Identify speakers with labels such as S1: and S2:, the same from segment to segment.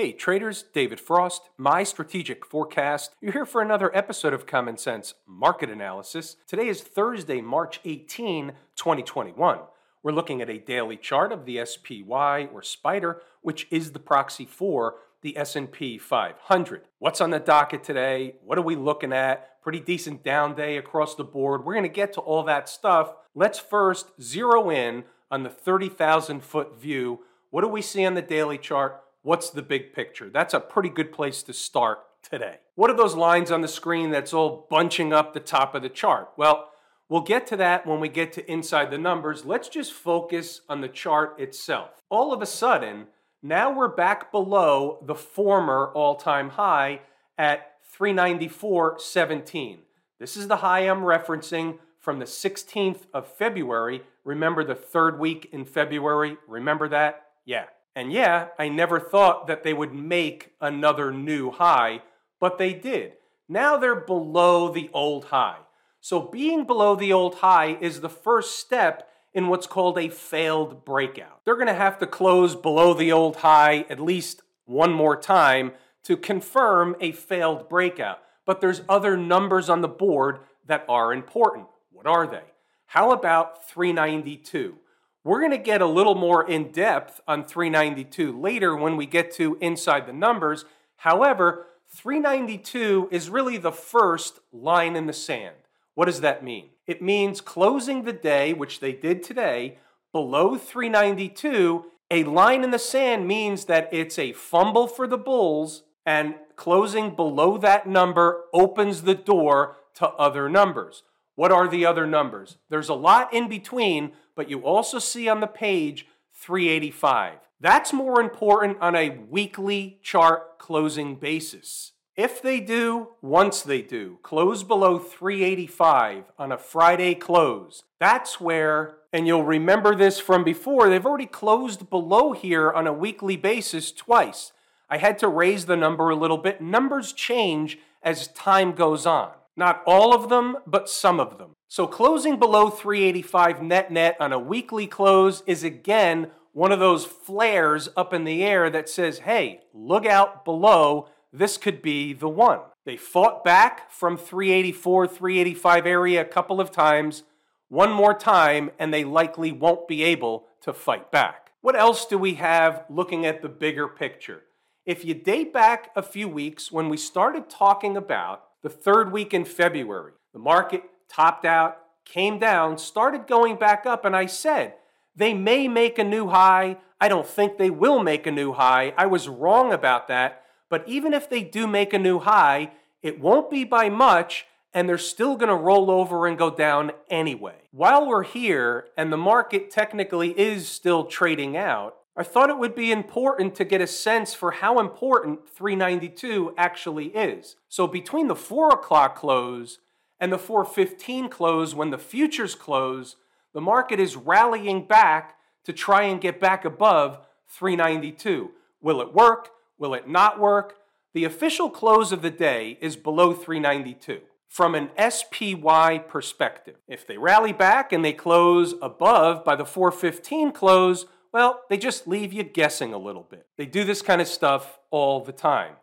S1: Hey traders, David Frost, my strategic forecast. You're here for another episode of Common Sense Market Analysis. Today is Thursday, March 18, 2021. We're looking at a daily chart of the SPY or Spider, which is the proxy for the S&P 500. What's on the docket today? What are we looking at? Pretty decent down day across the board. We're going to get to all that stuff. Let's first zero in on the 30,000 foot view. What do we see on the daily chart? What's the big picture? That's a pretty good place to start today. What are those lines on the screen that's all bunching up the top of the chart? Well, we'll get to that when we get to inside the numbers. Let's just focus on the chart itself. All of a sudden, now we're back below the former all time high at 394.17. This is the high I'm referencing from the 16th of February. Remember the third week in February? Remember that? Yeah. And yeah, I never thought that they would make another new high, but they did. Now they're below the old high. So being below the old high is the first step in what's called a failed breakout. They're going to have to close below the old high at least one more time to confirm a failed breakout. But there's other numbers on the board that are important. What are they? How about 392? We're going to get a little more in depth on 392 later when we get to inside the numbers. However, 392 is really the first line in the sand. What does that mean? It means closing the day, which they did today, below 392. A line in the sand means that it's a fumble for the Bulls, and closing below that number opens the door to other numbers. What are the other numbers? There's a lot in between, but you also see on the page 385. That's more important on a weekly chart closing basis. If they do, once they do, close below 385 on a Friday close, that's where, and you'll remember this from before, they've already closed below here on a weekly basis twice. I had to raise the number a little bit. Numbers change as time goes on. Not all of them, but some of them. So closing below 385 net net on a weekly close is again one of those flares up in the air that says, hey, look out below. This could be the one. They fought back from 384, 385 area a couple of times, one more time, and they likely won't be able to fight back. What else do we have looking at the bigger picture? If you date back a few weeks when we started talking about the third week in February, the market topped out, came down, started going back up, and I said, they may make a new high. I don't think they will make a new high. I was wrong about that. But even if they do make a new high, it won't be by much, and they're still going to roll over and go down anyway. While we're here, and the market technically is still trading out, I thought it would be important to get a sense for how important 392 actually is. So between the 4 o'clock close and the 415 close, when the futures close, the market is rallying back to try and get back above 392. Will it work? Will it not work? The official close of the day is below 392 from an SPY perspective. If they rally back and they close above by the 415 close, well, they just leave you guessing a little bit. They do this kind of stuff all the time.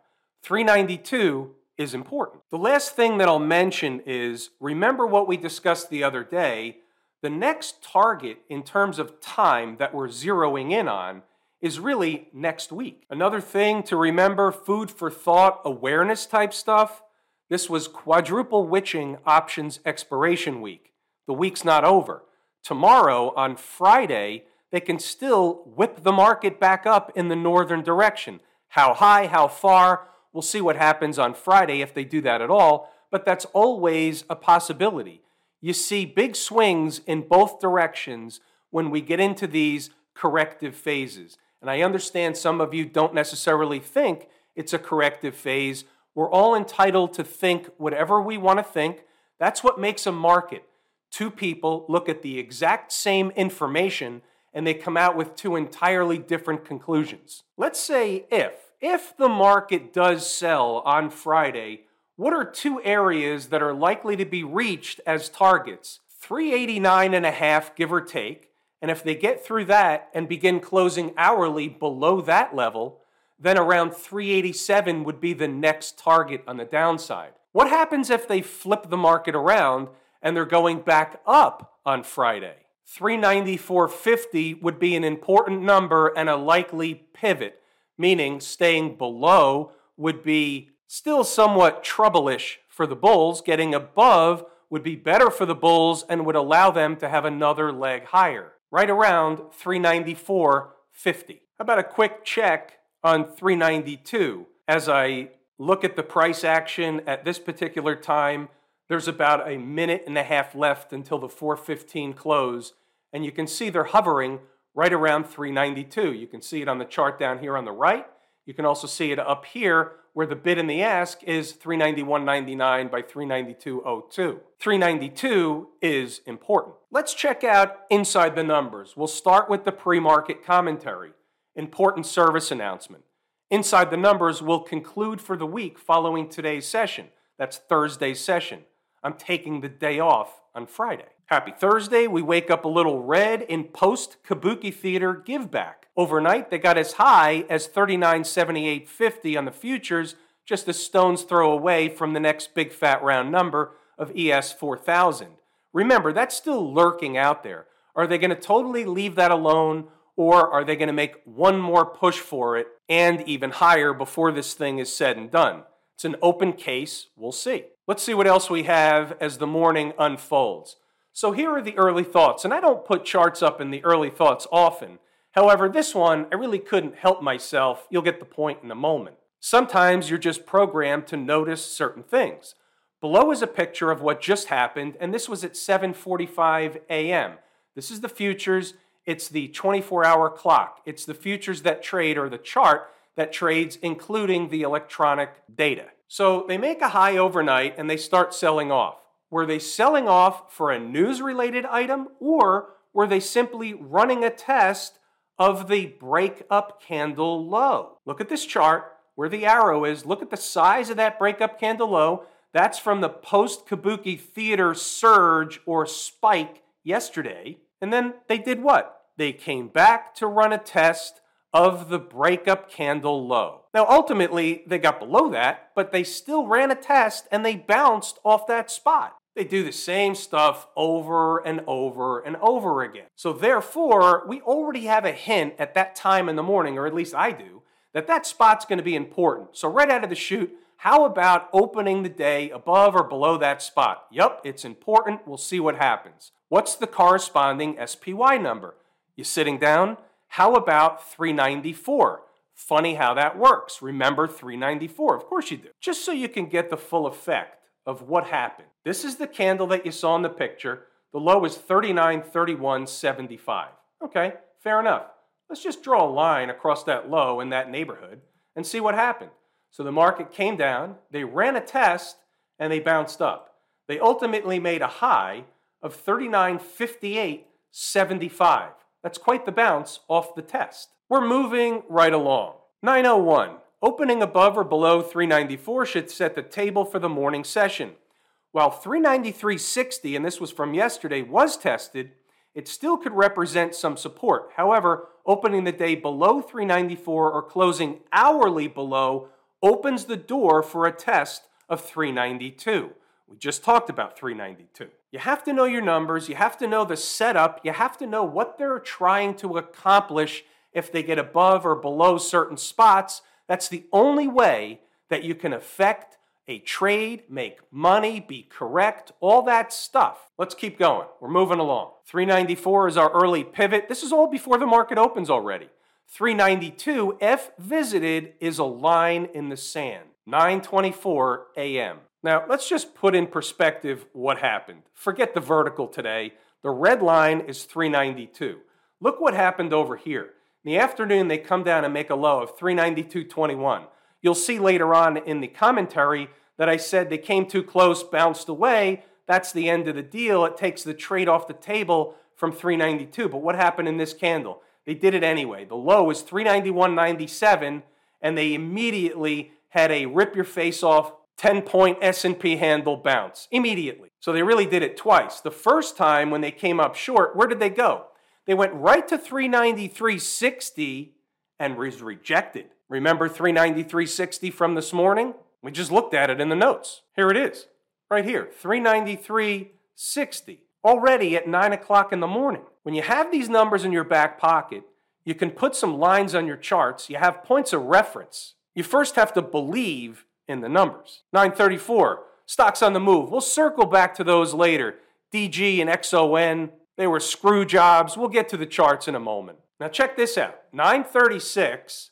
S1: 392 is important. The last thing that I'll mention is remember what we discussed the other day. The next target in terms of time that we're zeroing in on is really next week. Another thing to remember food for thought, awareness type stuff. This was quadruple witching options expiration week. The week's not over. Tomorrow, on Friday, they can still whip the market back up in the northern direction. How high, how far, We'll see what happens on Friday if they do that at all, but that's always a possibility. You see big swings in both directions when we get into these corrective phases. And I understand some of you don't necessarily think it's a corrective phase. We're all entitled to think whatever we want to think. That's what makes a market. Two people look at the exact same information and they come out with two entirely different conclusions. Let's say if if the market does sell on Friday, what are two areas that are likely to be reached as targets? 389 and a half, give or take. And if they get through that and begin closing hourly below that level, then around 387 would be the next target on the downside. What happens if they flip the market around and they're going back up on Friday? 394.50 would be an important number and a likely pivot, meaning staying below would be still somewhat trouble-ish for the bulls. Getting above would be better for the bulls and would allow them to have another leg higher, right around 394.50. How about a quick check on 392 as I look at the price action at this particular time? There's about a minute and a half left until the 415 close, and you can see they're hovering right around 392. You can see it on the chart down here on the right. You can also see it up here where the bid and the ask is 391.99 by 392.02. 392 is important. Let's check out inside the numbers. We'll start with the pre-market commentary. Important service announcement. Inside the numbers will conclude for the week following today's session. That's Thursday's session. I'm taking the day off on Friday. Happy Thursday. We wake up a little red in post Kabuki Theater give back. Overnight, they got as high as 39.7850 on the futures, just a stone's throw away from the next big fat round number of ES 4000. Remember, that's still lurking out there. Are they going to totally leave that alone, or are they going to make one more push for it and even higher before this thing is said and done? It's an open case. We'll see. Let's see what else we have as the morning unfolds. So here are the early thoughts, and I don't put charts up in the early thoughts often. However, this one, I really couldn't help myself. You'll get the point in a moment. Sometimes you're just programmed to notice certain things. Below is a picture of what just happened, and this was at 7:45 a.m. This is the futures. It's the 24-hour clock. It's the futures that trade or the chart that trades including the electronic data. So they make a high overnight and they start selling off. Were they selling off for a news related item or were they simply running a test of the breakup candle low? Look at this chart where the arrow is. Look at the size of that breakup candle low. That's from the post Kabuki theater surge or spike yesterday. And then they did what? They came back to run a test of the breakup candle low. Now, ultimately, they got below that, but they still ran a test and they bounced off that spot. They do the same stuff over and over and over again. So, therefore, we already have a hint at that time in the morning, or at least I do, that that spot's going to be important. So, right out of the chute, how about opening the day above or below that spot? Yup, it's important. We'll see what happens. What's the corresponding SPY number? You sitting down? How about 394? Funny how that works. Remember 394? Of course you do. Just so you can get the full effect of what happened. This is the candle that you saw in the picture. The low is 39.31.75. Okay, fair enough. Let's just draw a line across that low in that neighborhood and see what happened. So the market came down, they ran a test, and they bounced up. They ultimately made a high of 39.58.75. That's quite the bounce off the test. We're moving right along. 901. Opening above or below 394 should set the table for the morning session. While 393.60, and this was from yesterday, was tested, it still could represent some support. However, opening the day below 394 or closing hourly below opens the door for a test of 392. We just talked about 392. You have to know your numbers, you have to know the setup, you have to know what they're trying to accomplish if they get above or below certain spots. That's the only way that you can affect a trade, make money, be correct, all that stuff. Let's keep going. We're moving along. 394 is our early pivot. This is all before the market opens already. 392, if visited, is a line in the sand. 9:24 a.m. Now, let's just put in perspective what happened. Forget the vertical today. The red line is 392. Look what happened over here. In the afternoon, they come down and make a low of 392.21. You'll see later on in the commentary that I said they came too close, bounced away. That's the end of the deal. It takes the trade off the table from 392. But what happened in this candle? They did it anyway. The low is 391.97 and they immediately had a rip your face off 10 point S&P handle bounce immediately. So they really did it twice. The first time when they came up short, where did they go? They went right to 393.60 and was rejected. Remember 393.60 from this morning? We just looked at it in the notes. Here it is, right here 393.60, already at 9 o'clock in the morning. When you have these numbers in your back pocket, you can put some lines on your charts. You have points of reference. You first have to believe in the numbers. 934, stocks on the move. We'll circle back to those later. DG and XONE, they were screw jobs. We'll get to the charts in a moment. Now check this out. 936,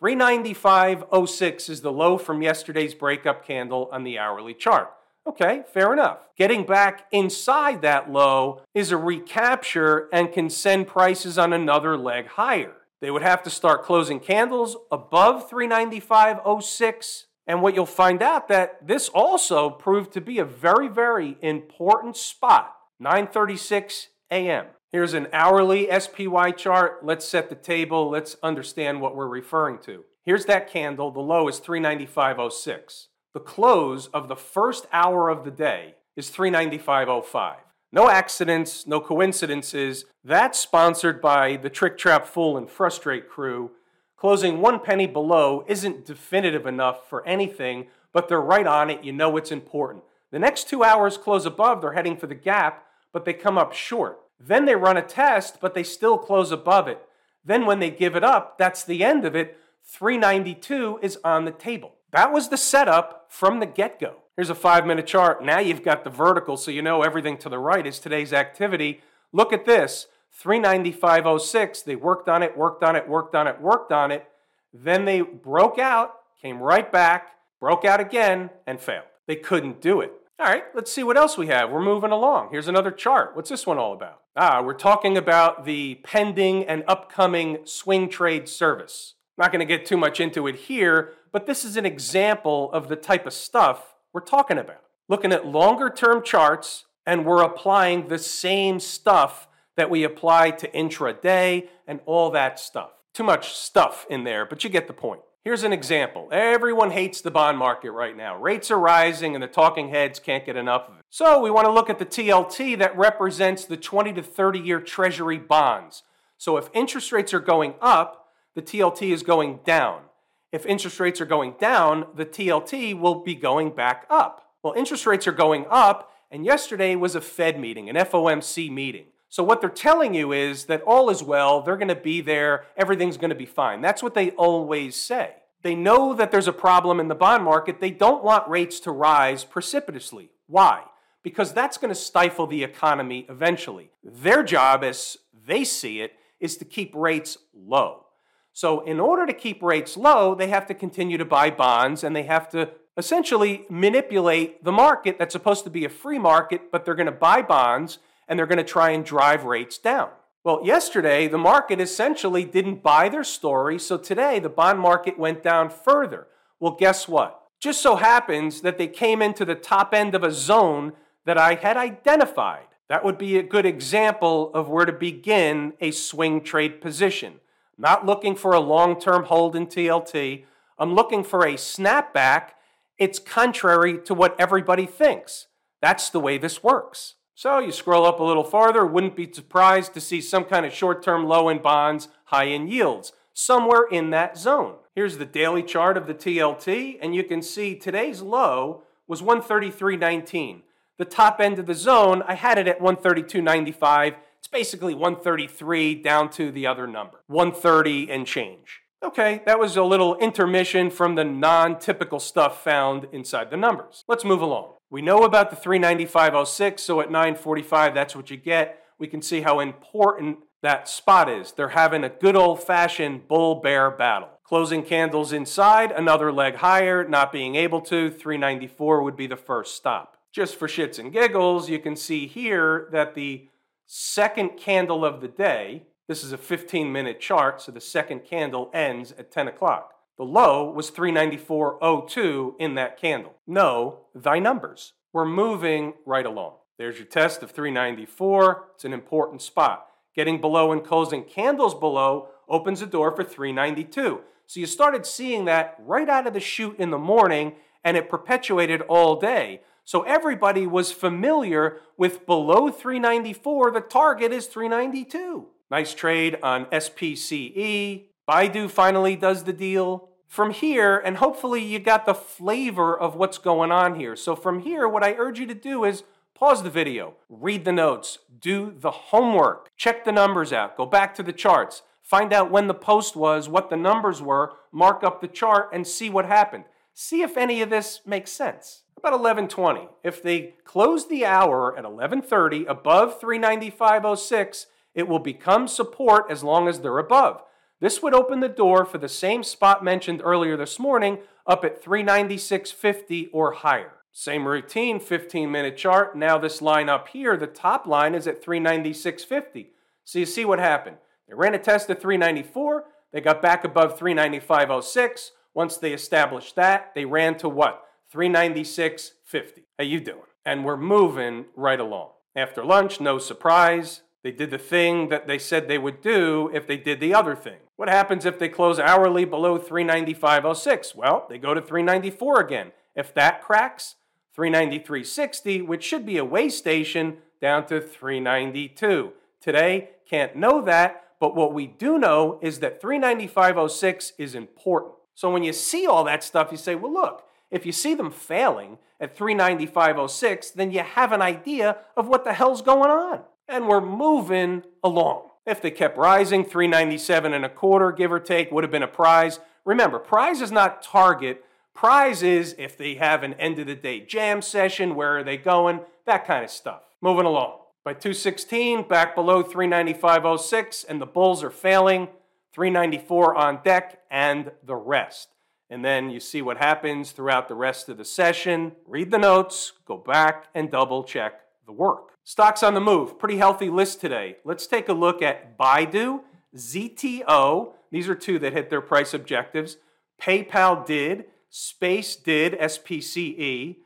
S1: 395.06 is the low from yesterday's breakup candle on the hourly chart. Okay, fair enough. Getting back inside that low is a recapture and can send prices on another leg higher. They would have to start closing candles above 395.06 and what you'll find out that this also proved to be a very very important spot 9:36 a.m. Here's an hourly SPY chart. Let's set the table. Let's understand what we're referring to. Here's that candle. The low is 395.06. The close of the first hour of the day is 395.05. No accidents, no coincidences. That's sponsored by the Trick Trap Fool and Frustrate crew. Closing one penny below isn't definitive enough for anything, but they're right on it. You know it's important. The next two hours close above, they're heading for the gap, but they come up short. Then they run a test, but they still close above it. Then when they give it up, that's the end of it. 392 is on the table. That was the setup from the get go. Here's a five minute chart. Now you've got the vertical, so you know everything to the right is today's activity. Look at this 395.06. They worked on it, worked on it, worked on it, worked on it. Then they broke out, came right back, broke out again, and failed. They couldn't do it. All right, let's see what else we have. We're moving along. Here's another chart. What's this one all about? Ah, we're talking about the pending and upcoming swing trade service. Not going to get too much into it here, but this is an example of the type of stuff we're talking about. Looking at longer term charts, and we're applying the same stuff that we apply to intraday and all that stuff. Too much stuff in there, but you get the point. Here's an example. Everyone hates the bond market right now. Rates are rising and the talking heads can't get enough of it. So we want to look at the TLT that represents the 20 to 30 year treasury bonds. So if interest rates are going up, the TLT is going down. If interest rates are going down, the TLT will be going back up. Well, interest rates are going up, and yesterday was a Fed meeting, an FOMC meeting. So what they're telling you is that all is well, they're going to be there, everything's going to be fine. That's what they always say. They know that there's a problem in the bond market. They don't want rates to rise precipitously. Why? Because that's going to stifle the economy eventually. Their job, as they see it, is to keep rates low. So, in order to keep rates low, they have to continue to buy bonds and they have to essentially manipulate the market that's supposed to be a free market, but they're going to buy bonds and they're going to try and drive rates down. Well, yesterday, the market essentially didn't buy their story, so today the bond market went down further. Well, guess what? Just so happens that they came into the top end of a zone that I had identified. That would be a good example of where to begin a swing trade position. Not looking for a long term hold in TLT, I'm looking for a snapback. It's contrary to what everybody thinks. That's the way this works. So you scroll up a little farther, wouldn't be surprised to see some kind of short term low in bonds, high in yields, somewhere in that zone. Here's the daily chart of the TLT, and you can see today's low was 133.19. The top end of the zone, I had it at 132.95. It's basically 133 down to the other number, 130 and change. Okay, that was a little intermission from the non typical stuff found inside the numbers. Let's move along. We know about the 395.06, so at 945, that's what you get. We can see how important that spot is. They're having a good old fashioned bull bear battle. Closing candles inside, another leg higher, not being able to. 394 would be the first stop. Just for shits and giggles, you can see here that the second candle of the day, this is a 15 minute chart, so the second candle ends at 10 o'clock. The low was 394.02 in that candle. Know thy numbers. We're moving right along. There's your test of 394. It's an important spot. Getting below and closing candles below opens the door for 392. So you started seeing that right out of the chute in the morning, and it perpetuated all day. So everybody was familiar with below 394, the target is 392. Nice trade on SPCE. Baidu finally does the deal. From here, and hopefully you got the flavor of what's going on here. So from here, what I urge you to do is pause the video, read the notes, do the homework, check the numbers out, go back to the charts, find out when the post was, what the numbers were, mark up the chart, and see what happened. See if any of this makes sense. About 11:20. If they close the hour at 11:30 above 395.06, it will become support as long as they're above. This would open the door for the same spot mentioned earlier this morning up at 396.50 or higher. Same routine, 15 minute chart. Now this line up here, the top line is at 396.50. So you see what happened. They ran a test at 394. They got back above 395.06. Once they established that, they ran to what? 396.50. How you doing? And we're moving right along. After lunch, no surprise, they did the thing that they said they would do if they did the other thing. What happens if they close hourly below 395.06? Well, they go to 394 again. If that cracks, 393.60, which should be a way station, down to 392. Today, can't know that, but what we do know is that 395.06 is important. So when you see all that stuff, you say, well, look, if you see them failing at 395.06, then you have an idea of what the hell's going on and we're moving along. If they kept rising, 397 and a quarter, give or take, would have been a prize. Remember, prize is not target. Prize is if they have an end of the day jam session, where are they going, that kind of stuff. Moving along. By 216, back below 395.06, and the Bulls are failing. 394 on deck, and the rest. And then you see what happens throughout the rest of the session. Read the notes, go back and double check the work. Stocks on the move, pretty healthy list today. Let's take a look at Baidu, ZTO. These are two that hit their price objectives. PayPal did, Space did, SPCE.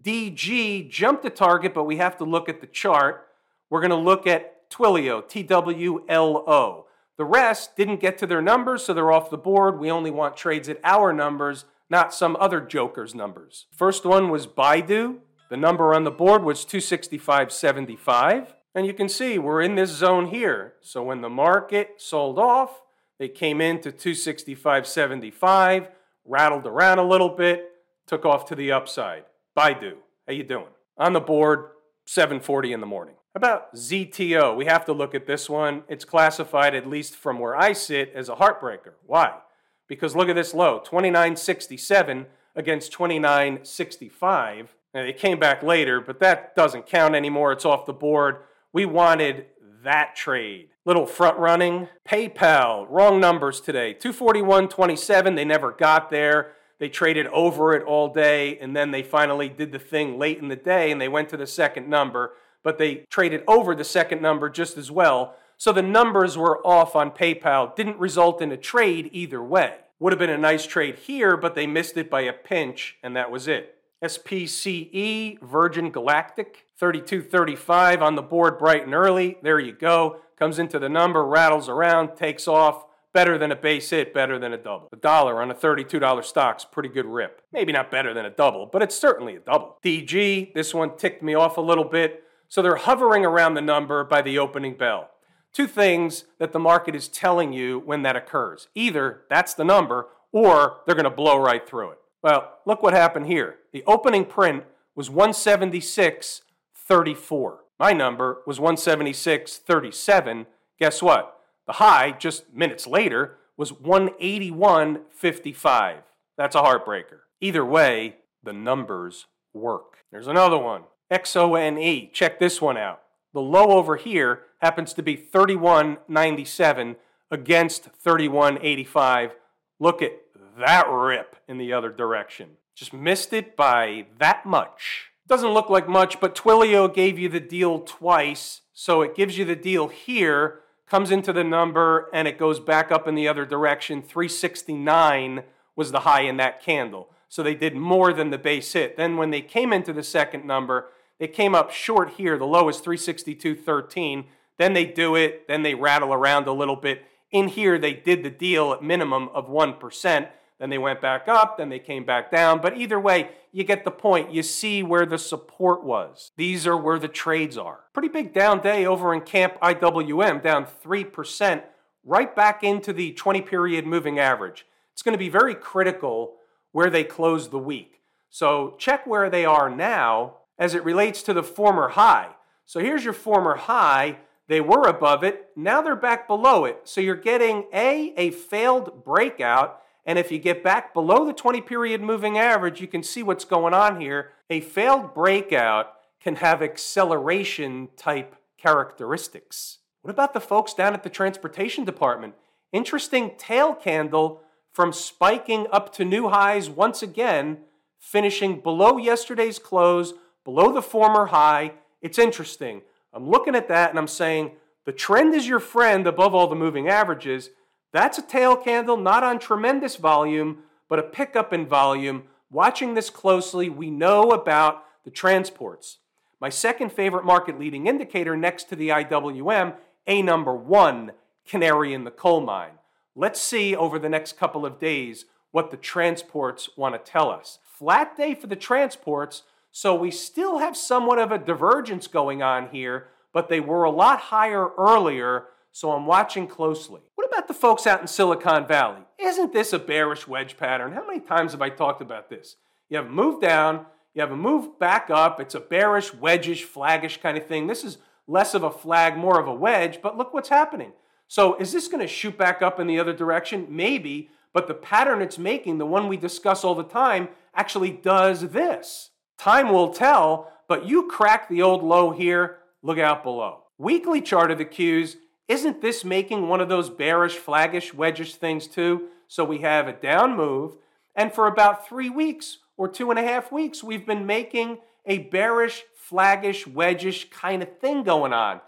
S1: DG jumped the target, but we have to look at the chart. We're going to look at Twilio, TWLO. The rest didn't get to their numbers, so they're off the board. We only want trades at our numbers, not some other joker's numbers. First one was Baidu, the number on the board was 265.75. And you can see we're in this zone here. So when the market sold off, they came into 265.75, rattled around a little bit, took off to the upside. Baidu, how you doing? On the board, 7:40 in the morning. About ZTO, we have to look at this one. It's classified at least from where I sit as a heartbreaker. Why? Because look at this low, 29.67 against 29.65. Now, they came back later, but that doesn't count anymore. It's off the board. We wanted that trade. Little front running. PayPal, wrong numbers today. 241.27. They never got there. They traded over it all day, and then they finally did the thing late in the day and they went to the second number, but they traded over the second number just as well. So the numbers were off on PayPal. Didn't result in a trade either way. Would have been a nice trade here, but they missed it by a pinch, and that was it. SPCE, Virgin Galactic, 3235 on the board bright and early. There you go. Comes into the number, rattles around, takes off. Better than a base hit, better than a double. A dollar on a $32 stock's pretty good rip. Maybe not better than a double, but it's certainly a double. DG, this one ticked me off a little bit. So they're hovering around the number by the opening bell. Two things that the market is telling you when that occurs. Either that's the number, or they're going to blow right through it. Well, look what happened here. The opening print was 176.34. My number was 176.37. Guess what? The high, just minutes later, was 181.55. That's a heartbreaker. Either way, the numbers work. There's another one. XONE. Check this one out. The low over here happens to be 31.97 against 31.85. Look at that rip in the other direction. Just missed it by that much. Doesn't look like much, but Twilio gave you the deal twice, so it gives you the deal here, comes into the number, and it goes back up in the other direction. 369 was the high in that candle. So they did more than the base hit. Then when they came into the second number, they came up short here. The low is 362.13. Then they do it, then they rattle around a little bit. In here, they did the deal at minimum of 1%. Then they went back up, then they came back down. But either way, you get the point. You see where the support was. These are where the trades are. Pretty big down day over in Camp IWM, down 3%, right back into the 20 period moving average. it's going to be very critical where they close the week. So check where they are now as it relates to the former high. So here's your former high. They were above it. Now they're back below it. So you're getting A, a failed breakout. And if you get back below the 20 period moving average, you can see what's going on here. A failed breakout can have acceleration type characteristics. What about the folks down at the transportation department? Interesting tail candle from spiking up to new highs once again, finishing below yesterday's close, below the former high. It's interesting. I'm looking at that and I'm saying the trend is your friend above all the moving averages. That's a tail candle, not on tremendous volume, but a pickup in volume. Watching this closely, we know about the transports. My second favorite market leading indicator next to the IWM, A number one, canary in the coal mine. Let's see over the next couple of days what the transports want to tell us. Flat day for the transports, so we still have somewhat of a divergence going on here, but they were a lot higher earlier, so I'm watching closely. What about the folks out in Silicon Valley? Isn't this a bearish wedge pattern? How many times have I talked about this? You have a move down, you have a move back up, it's a bearish, wedgish, flaggish kind of thing. This is less of a flag, more of a wedge, but look what's happening. So is this going to shoot back up in the other direction? Maybe, but the pattern it's making, the one we discuss all the time, actually does this. Time will tell, but you crack the old low here, look out below. Weekly chart of the Qs, isn't this making one of those bearish, flaggish, wedgish things too? So we have a down move, and for about three weeks or two and a half weeks, we've been making a bearish, flaggish, wedgish kind of thing going on.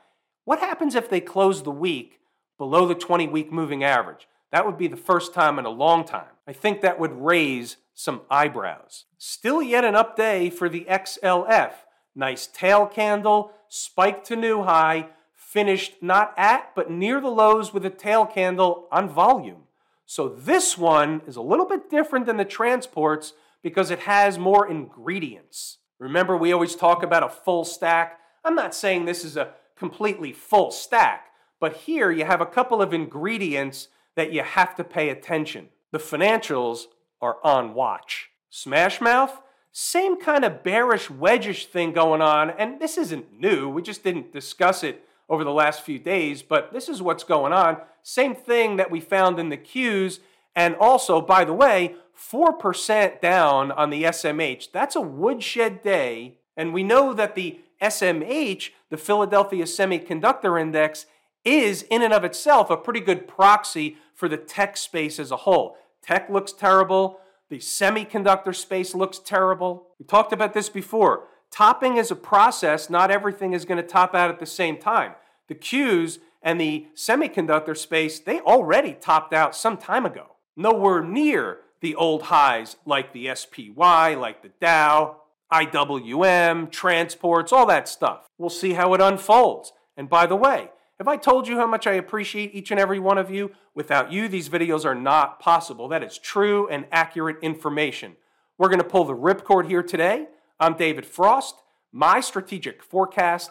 S1: What happens if they close the week below the 20 week moving average. That would be the first time in a long time. I think that would raise some eyebrows. Still yet an up day for the XLF. Nice tail candle, spike to new high, finished not at but near the lows with a tail candle on volume. So this one is a little bit different than the transports because it has more ingredients. Remember, we always talk about a full stack. I'm not saying this is a completely full stack, but here you have a couple of ingredients that you have to pay attention. The financials are on watch. Smashmouth, same kind of bearish, wedgish thing going on, and this isn't new. We just didn't discuss it over the last few days, but this is what's going on. Same thing that we found in the Qs, and also, by the way, 4% down on the SMH. That's a woodshed day, and we know that the SMH, the Philadelphia Semiconductor Index, is in and of itself a pretty good proxy for the tech space as a whole. Tech looks terrible. The semiconductor space looks terrible. We talked about this before. Topping is a process. Not everything is going to top out at the same time. The Qs and the semiconductor space, they already topped out some time ago. Nowhere near the old highs like the SPY, like the Dow, IWM, transports, all that stuff. We'll see how it unfolds. And by the way, have I told you how much I appreciate each and every one of you? Without you, these videos are not possible. That is true and accurate information. We're going to pull the ripcord here today. I'm David Frost, my strategic forecast.